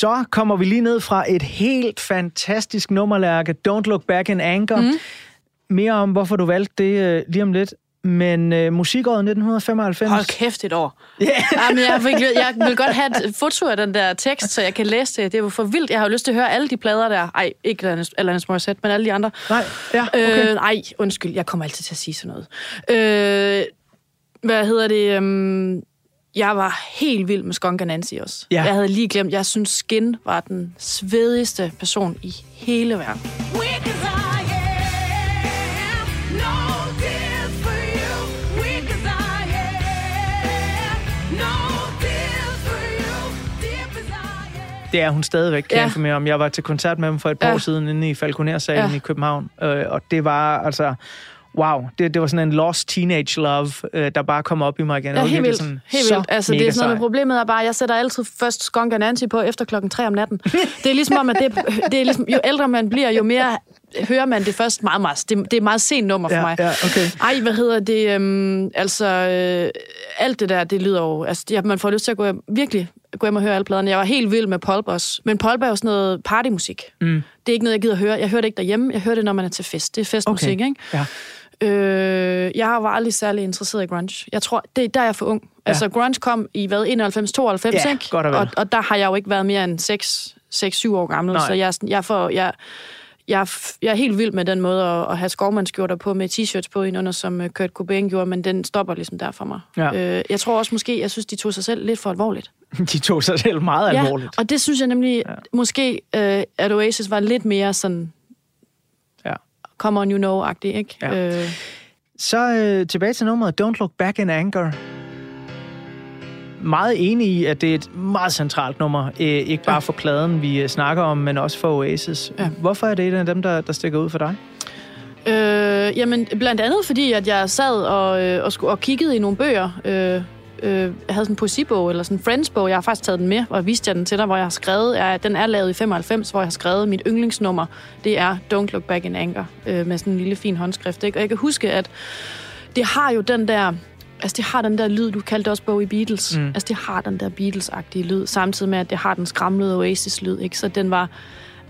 Så kommer vi lige ned fra et helt fantastisk nummerlærke, Don't Look Back in Anger. Mm. Mere om, hvorfor du valgte det øh, lige om lidt. Men øh, musikåret 1995... Hold kæft et år. Yeah. Jamen, jeg, vil, jeg vil godt have et foto af den der tekst, så jeg kan læse det. Det er jo for vildt. Jeg har jo lyst til at høre alle de plader der. Ej, ikke Alanis- Alanis Morissette, men alle de andre. Nej, ja, okay. Øh, ej, undskyld. Jeg kommer altid til at sige sådan noget. Øh, hvad hedder det? Um, jeg var helt vild med Skunk Nancy også. Ja. Jeg havde lige glemt, jeg synes Skin var den svedigste person i hele verden. Det er hun stadigvæk, kan Ja. jeg informere om. Jeg var til koncert med dem for et par Ja. år siden inde i Falconer-salen Ja. i København. Øh, og det var altså... Wow, det, det var sådan en lost teenage love, øh, der bare kom op i mig igen. Ja, helt vildt. sådan Helt vildt. Altså, det er sådan noget med problemet er bare, at jeg sætter altid først Skunk Nancy på efter klokken 3 om natten. Det er ligesom om, at det, det er ligesom, jo ældre man bliver, jo mere hører man det først meget, meget. Det, det er et meget sent nummer for Ja, mig. ja, okay. Ej, hvad hedder det? Øhm, altså, øh, alt det der, det lyder jo... Altså, ja, man får lyst til at gå hjem, virkelig gå hjem og høre alle pladerne. Jeg var helt vild med Pulp også. Men Pulp er jo sådan noget partymusik. Mm. Det er ikke noget, jeg gider at høre. Jeg hører det ikke derhjemme. Jeg hører det, når man er til fest. Det er festmusik, Okay. ikke? Ja. Øh, jeg var aldrig særlig interesseret i grunge. Jeg tror, det er der, jeg er for ung. Ja. Altså, grunge kom i, hvad, 91, 92, Ja, ikke? godt og og, og der har jeg jo ikke været mere end 6, 6 år gammel, Nej. så jeg, er jeg, får, jeg, jeg, jeg er helt vild med den måde at, at have skovmandskjorter på med t-shirts på indenunder, som øh, Kurt Cobain gjorde, men den stopper ligesom der for mig. Ja. Øh, jeg tror også måske, jeg synes, de tog sig selv lidt for alvorligt. De tog sig selv meget alvorligt. Ja, og det synes jeg nemlig, ja. måske, øh, at Oasis var lidt mere sådan. Come on you know-agtig, ikke? Ja. Øh, Så øh, tilbage til nummeret Don't Look Back in Anger. Meget enig i, at det er et meget centralt nummer. Øh, ikke bare for pladen, vi øh, snakker om, men også for Oasis. Ja. Hvorfor er det et af dem, der, der stikker ud for dig? Øh, jamen, blandt andet fordi, at jeg sad og, øh, og, skulle, og kiggede i nogle bøger. Øh, øh, jeg havde sådan en poesibog, eller sådan en friendsbog. Jeg har faktisk taget den med, og viste jeg den til dig, hvor jeg har skrevet, er, den er lavet i 95, hvor jeg har skrevet mit yndlingsnummer. Det er Don't Look Back in Anger, øh, med sådan en lille fin håndskrift. Ikke? Og jeg kan huske, at det har jo den der... Altså, det har den der lyd, du kaldte også Bowie Beatles. Mm. Altså, det har den der Beatles-agtige lyd, samtidig med, at det har den skramlede Oasis-lyd, ikke? Så den var...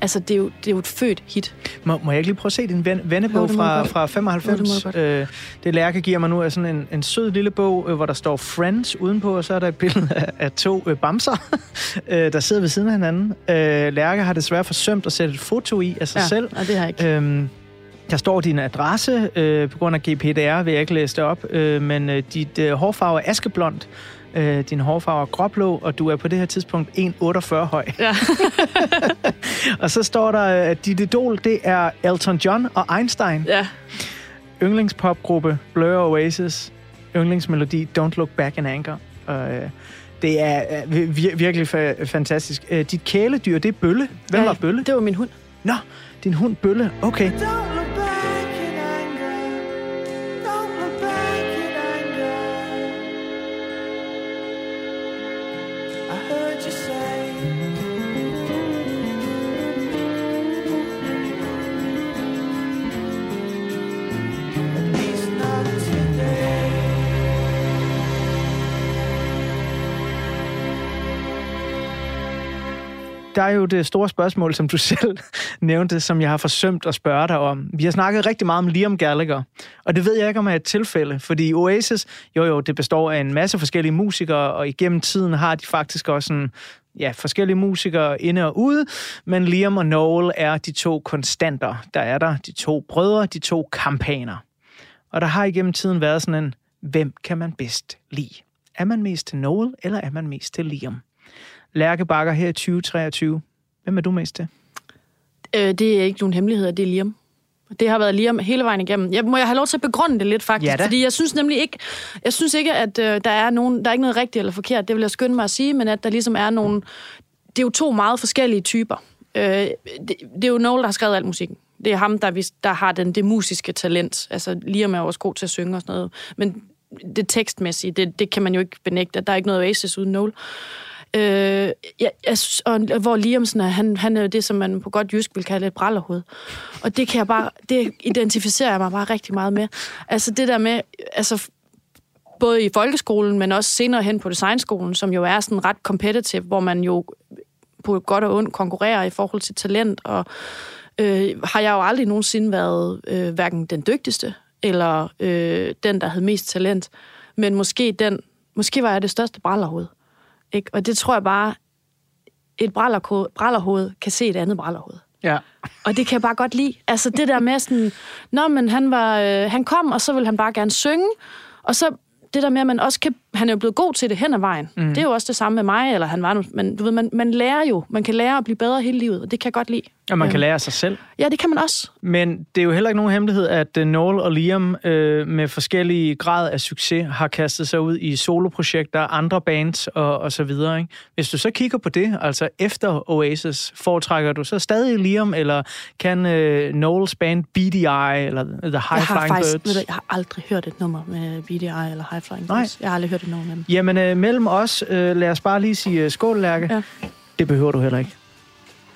Altså, det er jo, det er jo et født hit. Må, må jeg ikke lige prøve at se din ven, vennebog det fra, fra Jo, 95? det må du godt. øh, det Lærke giver mig nu er sådan en, en sød lille bog, øh, hvor der står Friends udenpå, og så er der et billede af, af to øh, bamser, øh, der sidder ved siden af hinanden. Øh, Lærke har desværre forsømt at sætte et foto i af sig Ja, selv. og det har jeg ikke. Øhm, der står din adresse, øh, på grund af GPDR vil jeg ikke læse det op, øh, men øh, dit øh, hårfarve er askeblond, øh, din hårfarve er gråblå, og du er på det her tidspunkt 1,48 høj. Ja. Og så står der, at dit idol, det er Elton John og Einstein. ja. Yndlingspopgruppe, Blur og Oasis. Yndlingsmelodi, Don't Look Back in Anger. Og, øh, det er øh, vir- virkelig fa- fantastisk. Øh, dit kæledyr, det er Bølle. Hvem ja, var Bølle? Det var min hund. Nå, din hund Bølle. Okay. Don't Der er jo det store spørgsmål, som du selv nævnte, som jeg har forsømt at spørge dig om. Vi har snakket rigtig meget om Liam Gallagher, og det ved jeg ikke om er et tilfælde, fordi Oasis, jo jo, det består af en masse forskellige musikere, og igennem tiden har de faktisk også en ja, forskellige musikere inde og ude, men Liam og Noel er de to konstanter. Der er der de to brødre, de to kampaner. Og der har igennem tiden været sådan en, hvem kan man bedst lide? Er man mest til Noel, eller er man mest til Liam? Lærke Bakker her i 2023. Hvem er du mest til? Øh, det er ikke nogen hemmelighed, det er Liam. Det har været Liam hele vejen igennem. Jeg, må jeg have lov til at begrunde det lidt, faktisk? Ja da. Fordi jeg synes nemlig ikke, jeg synes ikke at øh, der, er nogen, der er ikke noget rigtigt eller forkert. Det vil jeg skynde mig at sige, men at der ligesom er nogle... Det er jo to meget forskellige typer. Øh, det, det er jo Noel, der har skrevet al musikken. Det er ham, der, der har den, det musiske talent. Altså, Liam er jo også god til at synge og sådan noget. Men det tekstmæssige, det, det kan man jo ikke benægte. Der er ikke noget Oasis uden Noel. Øh, jeg, jeg, og hvor Liamsen er, han, han er jo det, som man på godt jysk vil kalde et brallerhoved. Og det kan jeg bare, det identificerer jeg mig bare rigtig meget med. Altså det der med, altså både i folkeskolen, men også senere hen på designskolen, som jo er sådan ret competitive, hvor man jo på godt og ondt konkurrerer i forhold til talent, og øh, har jeg jo aldrig nogensinde været øh, hverken den dygtigste, eller øh, den, der havde mest talent, men måske den, måske var jeg det største brallerhoved. Ikke? Og det tror jeg bare, et brallerko- brallerhoved kan se et andet brallerhoved. Ja. Og det kan jeg bare godt lide. Altså det der med sådan, Nå, men han, var, øh, han kom, og så vil han bare gerne synge. Og så det der med, at man også kan... Han er jo blevet god til det hen ad vejen. Mm. Det er jo også det samme med mig, eller han var nu... Men du ved, man, man lærer jo. Man kan lære at blive bedre hele livet, og det kan jeg godt lide. Og man kan lære sig selv. Ja, det kan man også. Men det er jo heller ikke nogen hemmelighed, at øh, Noel og Liam øh, med forskellige grad af succes har kastet sig ud i soloprojekter, andre bands og, og så videre. Ikke? Hvis du så kigger på det, altså efter Oasis, foretrækker du så stadig Liam, eller kan øh, Noels band BDI, eller The High Jeg har Flying faktisk... Birds? Du, jeg har aldrig hørt et nummer med BDI eller High Flying Nej. Birds. Jeg har aldrig hørt et nummer med dem. Jamen, øh, mellem os, øh, lad os bare lige sige øh, skål, Lærke. Ja. Det behøver du heller ikke.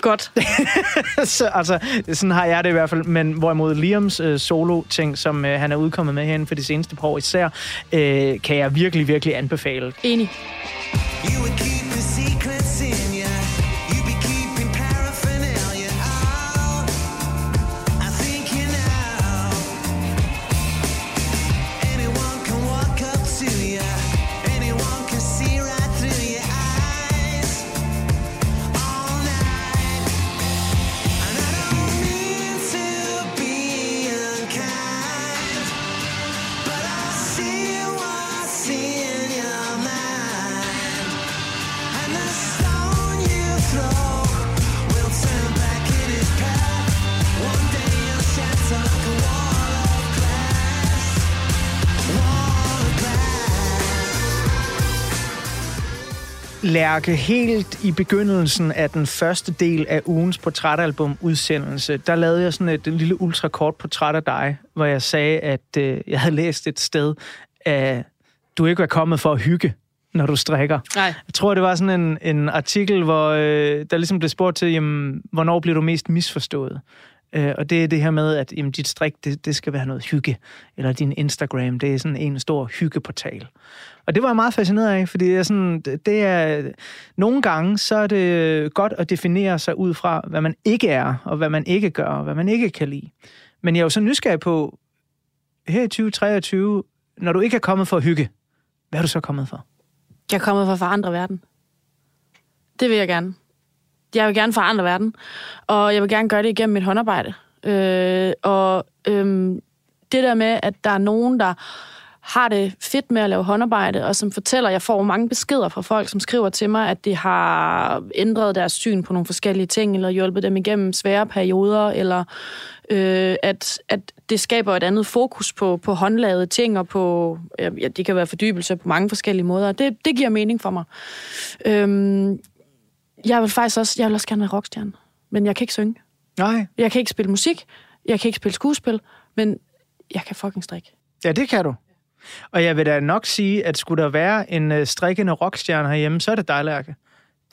Godt. så, altså, sådan har jeg det i hvert fald. Men hvorimod Liams øh, solo-ting, som øh, han er udkommet med herinde for de seneste par år især, øh, kan jeg virkelig, virkelig anbefale. Enig. You Lærke, helt i begyndelsen af den første del af ugens portrætalbum udsendelse, der lavede jeg sådan et lille ultrakort portræt af dig, hvor jeg sagde, at øh, jeg havde læst et sted, at du ikke var kommet for at hygge, når du strikker. Nej. Jeg tror, det var sådan en, en artikel, hvor øh, der ligesom blev spurgt til, jamen, hvornår bliver du mest misforstået? Øh, og det er det her med, at jamen, dit strik, det, det skal være noget hygge. Eller din Instagram, det er sådan en stor hyggeportal. Og det var jeg meget fascineret af, fordi det er sådan, det det er, nogle gange, så er det godt at definere sig ud fra, hvad man ikke er, og hvad man ikke gør, og hvad man ikke kan lide. Men jeg er jo så nysgerrig på, her i 2023, når du ikke er kommet for at hygge, hvad er du så kommet for? Jeg er kommet for at forandre verden. Det vil jeg gerne. Jeg vil gerne forandre verden, og jeg vil gerne gøre det igennem mit håndarbejde. Øh, og øh, det der med, at der er nogen, der har det fedt med at lave håndarbejde, og som fortæller, jeg får mange beskeder fra folk, som skriver til mig, at det har ændret deres syn på nogle forskellige ting, eller hjulpet dem igennem svære perioder, eller øh, at, at det skaber et andet fokus på, på håndlavede ting, og på, ja, det kan være fordybelse på mange forskellige måder. Det, det giver mening for mig. Øhm, jeg vil faktisk også, jeg vil også gerne være rockstjerne, men jeg kan ikke synge. Nej. Jeg kan ikke spille musik, jeg kan ikke spille skuespil, men jeg kan fucking strikke. Ja, det kan du. Og jeg vil da nok sige, at skulle der være en øh, strikkende rockstjerne herhjemme, så er det dig, Lærke.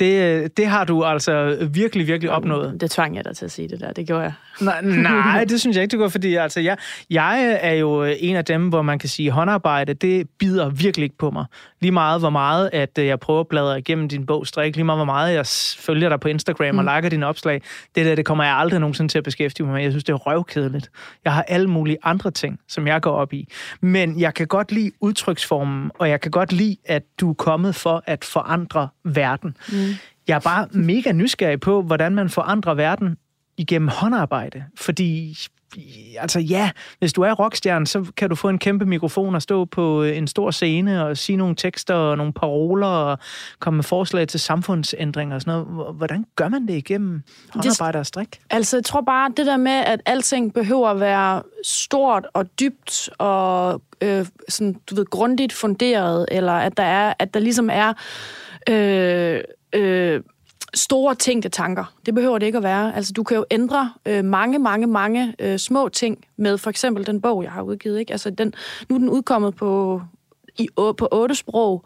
Det, øh, det har du altså virkelig, virkelig opnået. Det tvang jeg dig til at sige det der, det gjorde jeg. Nej, nej, det synes jeg ikke, det går, fordi altså, jeg, jeg er jo øh, en af dem, hvor man kan sige, håndarbejde, det bider virkelig ikke på mig. Lige meget, hvor meget, at øh, jeg prøver at bladre igennem din bog Strik, lige meget, hvor meget jeg følger dig på Instagram og liker dine opslag, det der, det kommer jeg aldrig nogensinde til at beskæftige mig med. Jeg synes, det er røvkedeligt. Jeg har alle mulige andre ting, som jeg går op i. Men jeg kan godt lide udtryksformen, og jeg kan godt lide, at du er kommet for at forandre verden. Mm. Jeg er bare mega nysgerrig på, hvordan man forandrer verden igennem håndarbejde. Fordi, altså ja, hvis du er rockstjerne, så kan du få en kæmpe mikrofon og stå på øh, en stor scene og sige nogle tekster og nogle paroler og komme med forslag til samfundsændringer og sådan noget. Hvor- Hvordan gør man det igennem håndarbejde og strik? Altså, jeg tror bare, det der med, at alting behøver at være stort og dybt og øh, sådan, du ved, grundigt funderet, eller at der, er, at der ligesom er øh, øh, store tænkte tanker. Det behøver det ikke at være. Altså, du kan jo ændre øh, mange, mange, mange øh, små ting med for eksempel den bog, jeg har udgivet. Ikke? Altså, den, nu er den udkommet på, i, på otte sprog,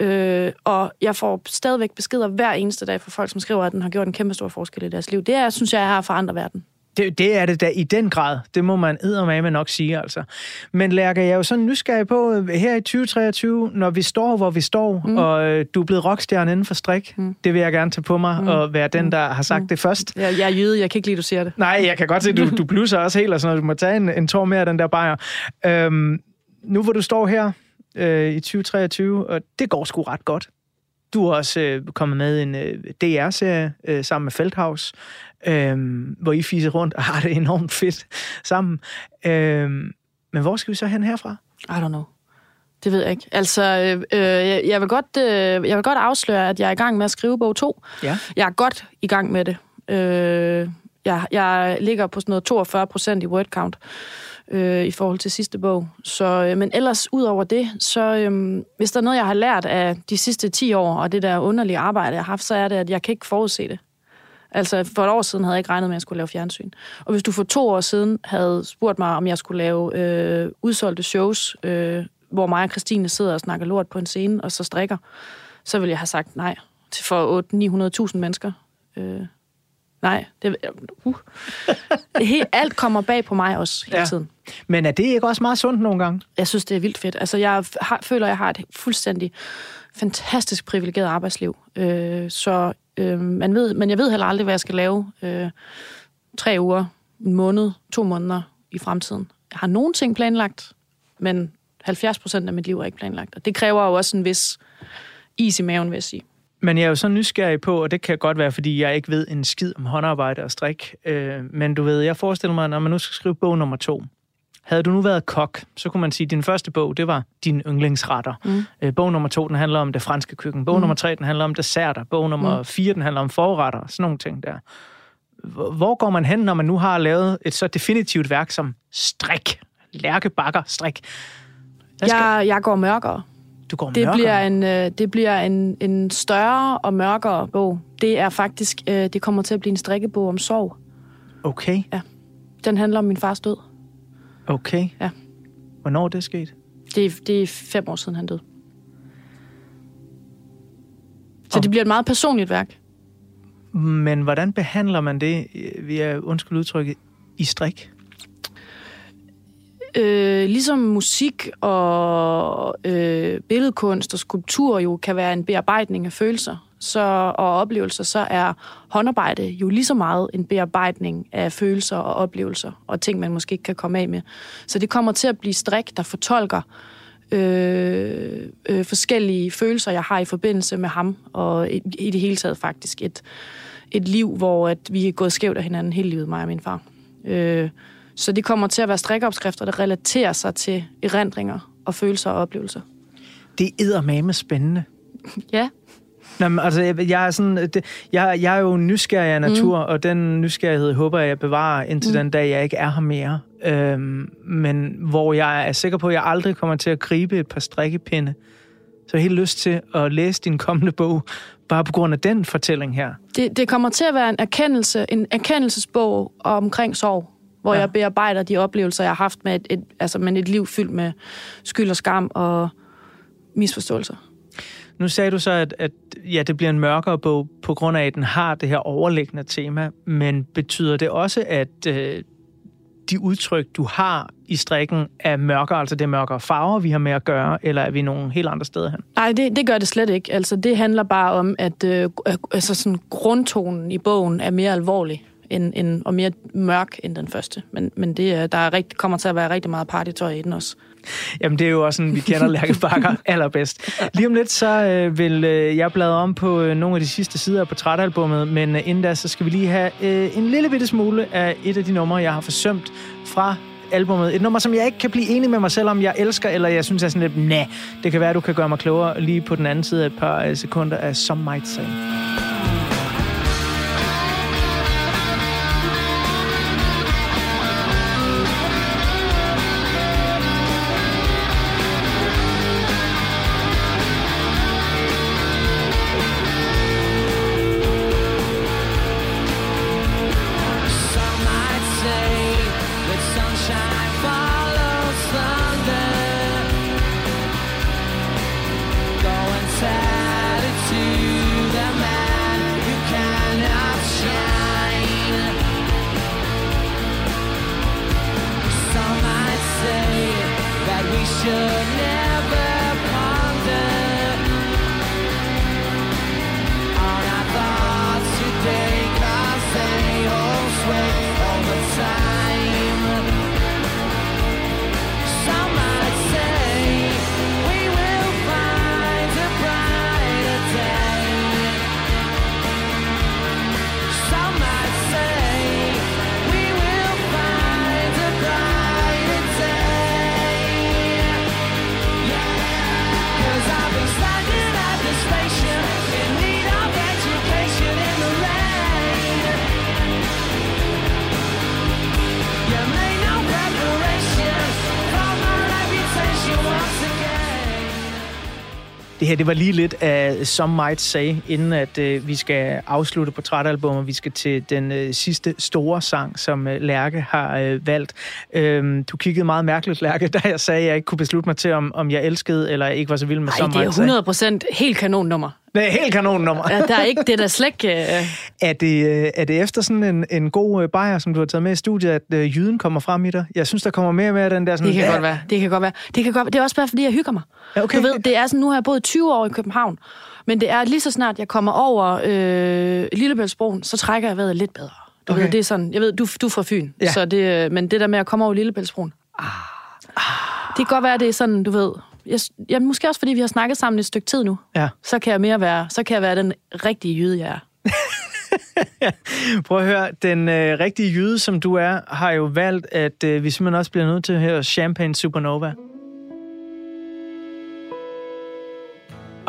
Øh, og jeg får stadigvæk beskeder hver eneste dag fra folk, som skriver, at den har gjort en kæmpe stor forskel i deres liv. Det er, synes jeg, er at forandre verden. Det, det er det da i den grad. Det må man eddermame nok sige, altså. Men Lærke, jeg er jo sådan nysgerrig på, øh, her i 2023, når vi står, hvor vi står, mm. og øh, du er blevet rockstjerne inden for strik, mm. det vil jeg gerne tage på mig, mm. og være den, der har sagt mm. det først. Jeg, jeg er jøde, jeg kan ikke lide, du siger det. Nej, jeg kan godt se, du, du blusser også helt, og sådan noget. Du må tage en, en tår mere af den der bajer. Øhm, nu hvor du står her øh, i 2023, og det går sgu ret godt. Du er også øh, kommet med en øh, DR-serie øh, sammen med Feldhaus, øh, hvor I fiser rundt og har det enormt fedt sammen. Øh, men hvor skal vi så hen herfra? I don't know. Det ved jeg ikke. Altså, øh, jeg, jeg, vil godt, øh, jeg vil godt afsløre, at jeg er i gang med at skrive bog 2. Ja. Jeg er godt i gang med det. Øh, jeg, jeg ligger på sådan noget 42 procent i word count øh, i forhold til sidste bog. Så, øh, men ellers, ud over det, så øh, hvis der er noget, jeg har lært af de sidste 10 år, og det der underlige arbejde, jeg har haft, så er det, at jeg kan ikke forudse det. Altså, for et år siden havde jeg ikke regnet med, at jeg skulle lave fjernsyn. Og hvis du for to år siden havde spurgt mig, om jeg skulle lave øh, udsolgte shows, øh, hvor mig og Christine sidder og snakker lort på en scene, og så strikker, så ville jeg have sagt nej til for 800-900.000 mennesker. Øh, nej, det, uh. helt, alt kommer bag på mig også hele ja. tiden. Men er det ikke også meget sundt nogle gange? Jeg synes, det er vildt fedt. Altså, jeg har, føler, jeg har et fuldstændig fantastisk privilegeret arbejdsliv. Øh, så øh, man ved, men jeg ved heller aldrig, hvad jeg skal lave øh, tre uger, en måned, to måneder i fremtiden. Jeg har nogle ting planlagt, men 70 procent af mit liv er ikke planlagt. Og det kræver jo også en vis is i maven, vil jeg sige. Men jeg er jo så nysgerrig på, og det kan godt være, fordi jeg ikke ved en skid om håndarbejde og strik. Øh, men du ved, jeg forestiller mig, når man nu skal skrive bog nummer to. Havde du nu været kok, så kunne man sige, at din første bog, det var din yndlingsretter. Mm. Øh, bog nummer to, den handler om det franske køkken. Bog mm. nummer tre, den handler om desserter. Bog nummer mm. fire, den handler om forretter. Sådan nogle ting der. Hvor går man hen, når man nu har lavet et så definitivt værk som strik? Lærke, bakker, strik. Skal- Jeg, jeg går mørkere. Du går Det mørkere. bliver, en, øh, det bliver en, en større og mørkere bog. Det er faktisk, øh, det kommer til at blive en strikkebog om sorg. Okay, Den handler om min fars død. Okay. Ja. Hvornår er det sket? Det er, det er fem år siden, han døde. Så Og- det bliver et meget personligt værk. Men hvordan behandler man det, øh, via undskyld udtrykket, i strik? Øh, ligesom musik og øh, billedkunst og skulptur jo kan være en bearbejdning af følelser så, og oplevelser, så er håndarbejde jo lige så meget en bearbejdning af følelser og oplevelser og ting, man måske ikke kan komme af med. Så det kommer til at blive strik, der fortolker øh, øh, forskellige følelser, jeg har i forbindelse med ham, og i, i det hele taget faktisk et, et liv, hvor at vi er gået skævt af hinanden hele livet, mig og min far. Øh, så det kommer til at være strikkeopskrifter, der relaterer sig til erindringer og følelser og oplevelser. Det er eddermame spændende. Ja, Men, altså, jeg, jeg, er sådan, det, jeg, jeg er jo nysgerrig af natur, mm. og den nysgerrighed håber jeg, jeg bevarer indtil mm. den dag, jeg ikke er her mere. Øhm, men hvor jeg er sikker på, at jeg aldrig kommer til at gribe et par strikkepinde. Så jeg har helt lyst til at læse din kommende bog, bare på grund af den fortælling her. det, det kommer til at være en erkendelse, en erkendelsesbog omkring sorg, hvor ja. jeg bearbejder de oplevelser, jeg har haft med et, et, altså med et liv fyldt med skyld og skam og misforståelser. Nu sagde du så, at, at ja, det bliver en mørkere bog, på grund af, at den har det her overliggende tema, men betyder det også, at øh, de udtryk, du har i strikken, er mørkere, altså det er mørkere farver, vi har med at gøre, eller er vi nogle helt andre steder hen? Nej, det, det gør det slet ikke. Altså, det handler bare om, at øh, altså sådan, grundtonen i bogen er mere alvorlig end, end, og mere mørk end den første. Men, men det, der er rigt, kommer til at være rigtig meget partytøj i den også. Jamen, det er jo også sådan, vi kender Lærke Bakker allerbedst. Lige om lidt, så øh, vil øh, jeg bladre om på øh, nogle af de sidste sider af portrætalbummet, men øh, inden da, så skal vi lige have øh, en lille bitte smule af et af de numre, jeg har forsømt fra albummet. Et nummer, som jeg ikke kan blive enig med mig selv om, jeg elsker, eller jeg synes er sådan lidt, nej, det kan være, du kan gøre mig klogere lige på den anden side af et par øh, sekunder af Some Might Say. Her, det var lige lidt af Some Might Say, inden at øh, vi skal afslutte portrætalbummet. Vi skal til den øh, sidste store sang, som øh, Lærke har øh, valgt. Øhm, du kiggede meget mærkeligt, Lærke, da jeg sagde, at jeg ikke kunne beslutte mig til, om, om jeg elskede eller ikke var så vild med Ej, Some det Might Say. er 100% helt kanonnummer. Det er helt kanonnummer. Ja, der er ikke det, der ikke... øh, Er det, øh, er det efter sådan en, en god øh, bajer, som du har taget med i studiet, at øh, jyden kommer frem i dig? Jeg synes, der kommer mere og mere af den der sådan... Det kan ja, godt være. Det kan godt være. Det kan godt. Det er også bare, fordi jeg hygger mig. Ja, okay. Du ved, det er sådan, nu har jeg boet 20 år i København, men det er lige så snart, jeg kommer over øh, Lillebæltsbroen, så trækker jeg vejret lidt bedre. Du Okay. ved, det er sådan, jeg ved, du, du er fra Fyn, Ja. så det, men det der med at komme over Lillebæltsbroen, ah, det kan godt være, det er sådan, du ved, jeg, jeg, måske også fordi vi har snakket sammen et stykke tid nu, Ja. så kan jeg mere være, så kan jeg være den rigtige jyde, jeg er. Prøv at høre, den øh, rigtige jyde, som du er, har jo valgt, at øh, vi simpelthen også bliver nødt til at høre Champagne Supernova.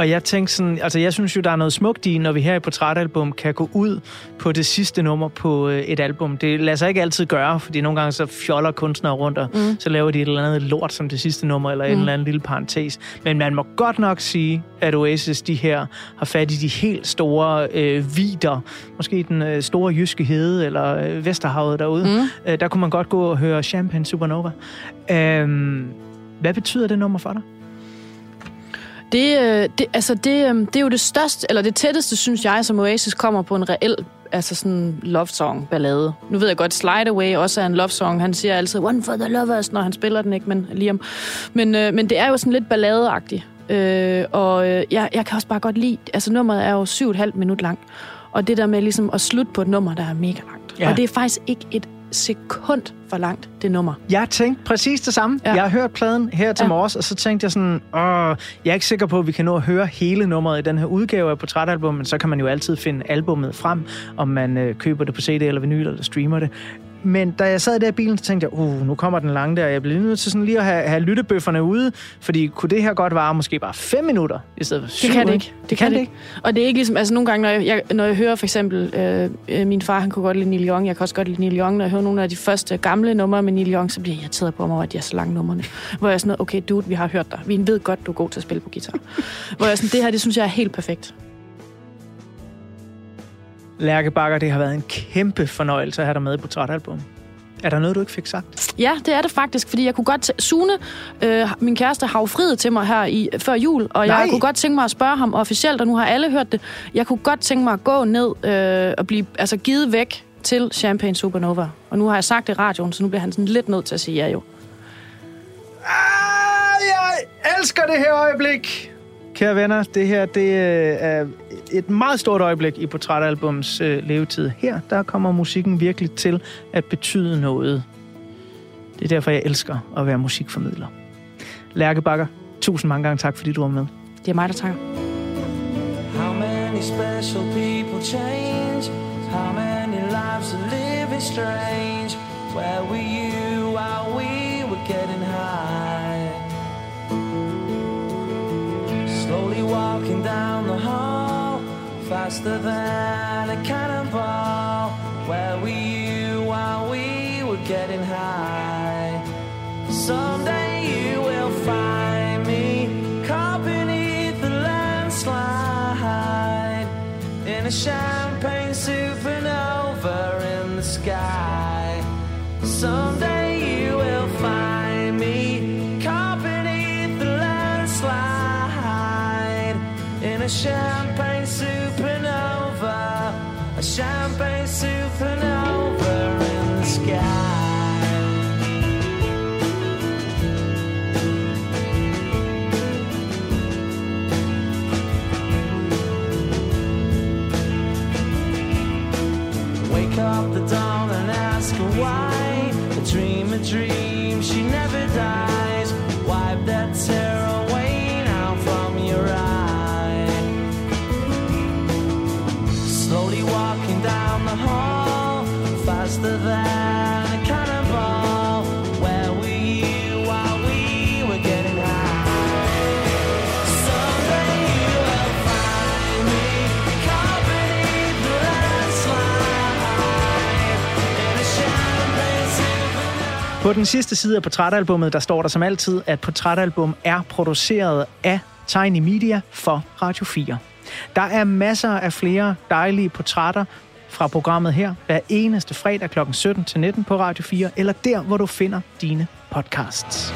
Og jeg tænkte sådan, altså jeg synes jo, der er noget smukt i, når vi her i Portrætalbum kan gå ud på det sidste nummer på øh, et album. Det lader sig ikke altid gøre, fordi nogle gange så fjoller kunstnere rundt, og mm. så laver de et eller andet lort som det sidste nummer, eller mm. en eller anden lille parentes. Men man må godt nok sige, at Oasis, de her, har fat i de helt store øh, vider. Måske den øh, store jyske hede, eller øh, Vesterhavet derude. Mm. Øh, der kunne man godt gå og høre Champagne Supernova. Øhm, hvad betyder det nummer for dig? Det, øh, det, altså det, øh, det er jo det største, eller det tætteste, synes jeg, som Oasis kommer på en reel altså sådan love song ballade. Nu ved jeg godt, Slide Away også er en love song. Han siger altid, one for the lovers, når han spiller den, ikke? Men, Liam. Men, øh, men det er jo sådan lidt balladeagtigt. Øh, og øh, jeg, jeg kan også bare godt lide, altså nummeret er jo syv og et halvt minut lang. Og det der med ligesom at slutte på et nummer, der er mega langt. Ja. Og det er faktisk ikke et sekund for langt, det nummer. Jeg tænkte præcis det samme. Ja. Jeg har hørt pladen her til. Ja. morges, og så tænkte jeg sådan, Åh, jeg er ikke sikker på, at vi kan nå at høre hele nummeret i den her udgave af Portrætalbum, men så kan man jo altid finde albummet frem, om man øh, køber det på CD eller vinyl, eller streamer det. Men da jeg sad der i bilen, så tænkte jeg, uh, nu kommer den lange der. Jeg bliver nødt til sådan lige at have, have lyttebøfferne ude, fordi kunne det her godt vare måske bare 5 minutter, i stedet for 7? Det kan det ikke. Det kan det ikke. Og det er ikke ligesom, altså nogle gange, når jeg, når jeg hører for eksempel, øh, øh, min far, han kunne godt lide Neil Young, jeg kan også godt lide Neil Young, når jeg hører nogle af de første gamle numre med Neil Young, så bliver jeg irriteret på mig over, at de er så lange numrene. Hvor jeg er sådan, okay, dude, vi har hørt dig. Vi ved godt, du er god til at spille på guitar. Hvor jeg er sådan, det her, det synes jeg er helt perfekt. Lærke Bakker, det har været en kæmpe fornøjelse at have dig med i Portrætalbum. Er der noget, du ikke fik sagt? Ja, det er det faktisk, fordi jeg kunne godt... Sune, øh, min kæreste, har jo friet til mig her i, før jul, og Nej. jeg kunne godt tænke mig at spørge ham officielt, og nu har alle hørt det. Jeg kunne godt tænke mig at gå ned øh, og blive altså, givet væk til Champagne Supernova. Og nu har jeg sagt det i radioen, så nu bliver han sådan lidt nødt til at sige ja jo. Ah, jeg elsker det her øjeblik. Kære venner, det her det øh, er et meget stort øjeblik i Portrætalbums øh, levetid. Her der kommer musikken virkelig til at betyde noget. Det er derfor, jeg elsker at være musikformidler. Lærke Bakker, tusind mange gange tak, fordi du var med. Det er mig, der takker. How many special people change? How many lives are living strange? Where were you while we were getting Slowly walking down the hall, faster than a cannonball. Where were you while we were getting high? Someday you will find me caught beneath the landslide in a champagne På den sidste side af portrætalbummet, der står der som altid, at portrætalbum er produceret af Tiny Media for Radio 4. Der er masser af flere dejlige portrætter fra programmet her hver eneste fredag kl. 17 til 19 på Radio 4, eller der, hvor du finder dine podcasts.